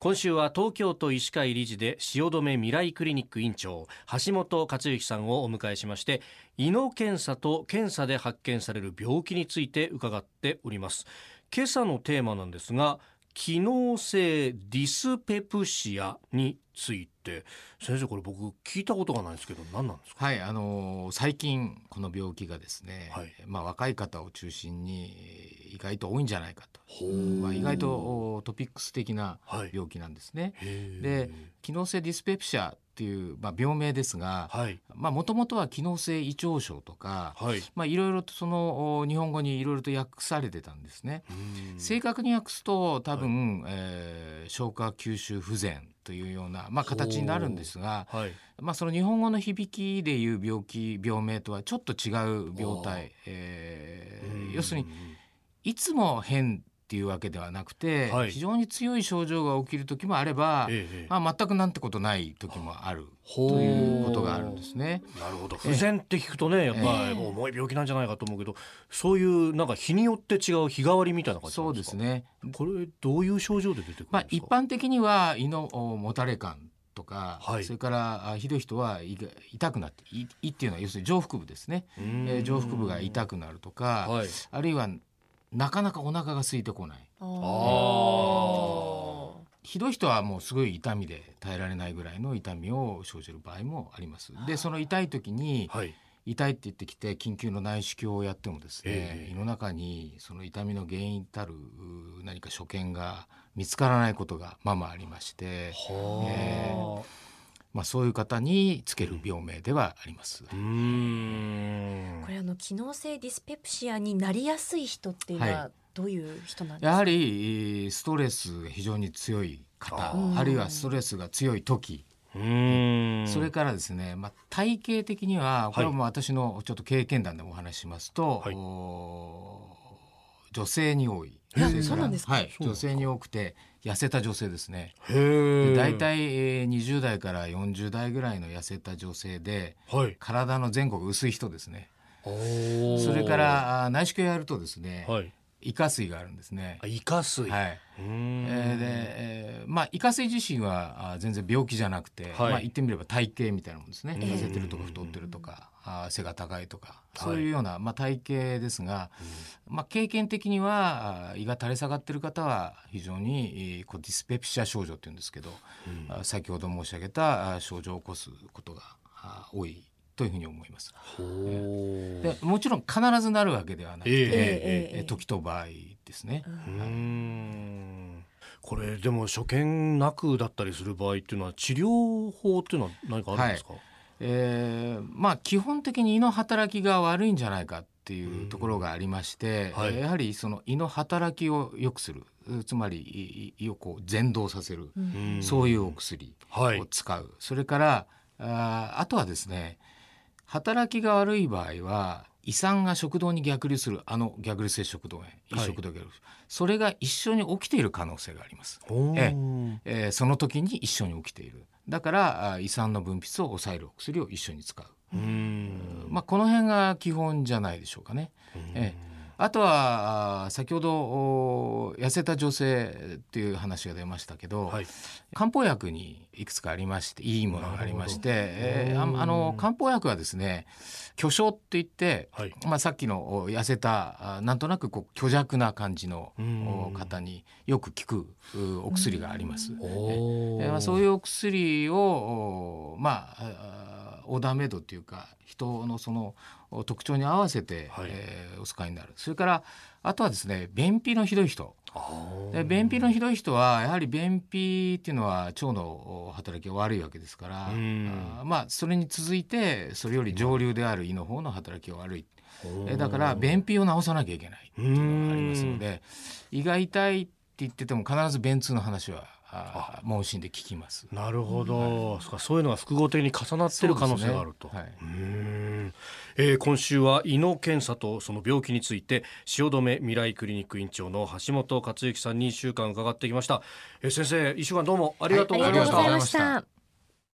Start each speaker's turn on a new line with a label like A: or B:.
A: 今週は東京都医師会理事で汐留未来クリニック院長橋本克之さんをお迎えしまして胃の検査と検査で発見される病気について伺っております。今朝のテーマなんですが機能性ディスペプシアについて先生これ僕聞いたことがないですけど何なんですか？
B: はいあのー最近この病気がですね、
A: はい。
B: まあ、若い方を中心に意外と多いんじゃないかと、まあ、意外とおトピックス的な
A: はい。
B: 病気なんですね。
A: へー。
B: で機能性ディスペプシアっていう、まあ、病名ですが
A: はい。
B: もともとは機能性胃腸症とか、
A: はい。
B: まあ、いろいろとそのお日本語にいろいろと訳されてたんですね。
A: うん。
B: 正確に訳すと多分、えー消化吸収不全というような、まあ、形になるんですが、
A: はい。
B: まあ、その日本語の響きでいう病気病名とはちょっと違う病態、えー
A: うん。
B: 要するにいつも変っていうわけではなくて、
A: はい。
B: 非常に強い症状が起きる時もあれば、
A: ええ
B: まあ、全くなんてことない時もあるということがあるんですね。
A: なるほど。不全って聞くとねやっぱ
C: ええ。
A: り重い病気なんじゃないかと思うけどそういうなんか日によって違う日替わりみたいな感じな
B: そうですすね、
A: これどういう症状で出てくるんですか、
B: まあ、一般的には胃のおもたれ感とか、
A: はい。
B: それからあひどい人は胃が痛くなって胃胃っていうのは要するに上腹部ですね、えー上腹部が痛くなるとか、
A: はい。
B: あるいはなかなかお腹が空いてこない。
C: あ
A: あ
B: ひどい人はもうすごい痛みで耐えられないぐらいの痛みを生じる場合もあります。でその痛い時に
A: はい。
B: 痛いって言ってきて緊急の内視鏡をやってもですね、
A: ええ
B: 胃の中にその痛みの原因たるう何か所見が見つからないことがままありまして、
A: はあ、
B: まあ、そういう方につける病名ではあります。
A: うーん。
C: これあの機能性ディスペプシアになりやすい人っていうの
B: は
C: はどういう人なんですか、
B: やはりえーストレスが非常に強い方
A: あ
B: るいはストレスが強い時。
A: うーん。
B: それからですね、まあ、体型的にはこれはもう私のちょっと経験談でもお話ししますと、
A: はい。
B: お女性に多い。
C: そうなんですか？
B: はい、女性に多くて痩せた女性ですね。
A: へえ
B: で大体、えー20代から40代ぐらいの痩せた女性で
A: はい。
B: 体の前後が薄い人ですね。それから内視鏡やるとですね、
A: はい
B: イカ水があるんですね。
A: あ。イカ水、
B: はい。えーでえーまあイカ水自身は全然病気じゃなくて、
A: はい。
B: まあ言ってみれば体型みたいなもんですね。
A: うん。
B: 痩せてるとか太ってるとかあー背が高いとか
A: い。
B: そういうような、まあ、体型ですが、まあ、経験的には胃が垂れ下がってる方は非常にえーこうディスペプシア症状っていうんですけど、先ほど申し上げた症状を起こすことが多いというふうに思います。
A: ほう。
B: でもちろん必ずなるわけではなくて、
A: ええ。ええ
B: えー時と場合ですね。
A: うーんこれでも所見なくだったりする場合っていうのは治療法っていうのは何かあるんですか、
B: えーまあ基本的に胃の働きが悪いんじゃないかっていうところがありまして、
A: はい。
B: えーやはりその胃の働きを良くするうつまり胃胃をこう前動させる、そういうお薬
A: はい
B: を使う、それからあーあとはですね働きが悪い場合は胃酸が食道に逆流するあの逆流性食道炎。胃食道逆流、それが一緒に起きている可能性があります。ええ。ーその時に一緒に起きている。だからあ胃酸の分泌を抑えるお薬を一緒に使う、
A: うーん。
B: まあ、この辺が基本じゃないでしょうかね。ええあとはあ先ほどお痩せた女性っていう話が出ましたけど、
A: はい。
B: 漢方薬にいくつかありましていいものがありまして、えー
A: うん
B: ああの漢方薬はですね巨匠って言って、
A: はい。
B: まあ、さっきのお痩せたあなんとなくこう虚弱な感じの方によく効くうお薬があります。
A: お
B: えーまあ、そういうお薬をおまああオーダーメイドっていうか人のそのお特徴に合わせて、
A: はい。
B: えーお使いになる。それからあとはですね便秘のひどい人。で便秘のひどい人はやはり便秘っていうのは腸のお働きが悪いわけですから、
A: うん。
B: あーまあそれに続いてそれより上流である胃の方の働きが悪い、えーだから便秘を治さなきゃいけないっていうのがありますので胃が痛いって言ってても必ず便通の話はあー問診で聞きます。
A: なるほど、そうかそういうのが複合的に重なってる可能性があると。
B: ね
A: えー今週は胃の検査とその病気について汐留未来クリニック院長の橋本克之さんに1週間伺ってきました、えー先生1週間どうもありがとうございました、
C: ありがとうございました。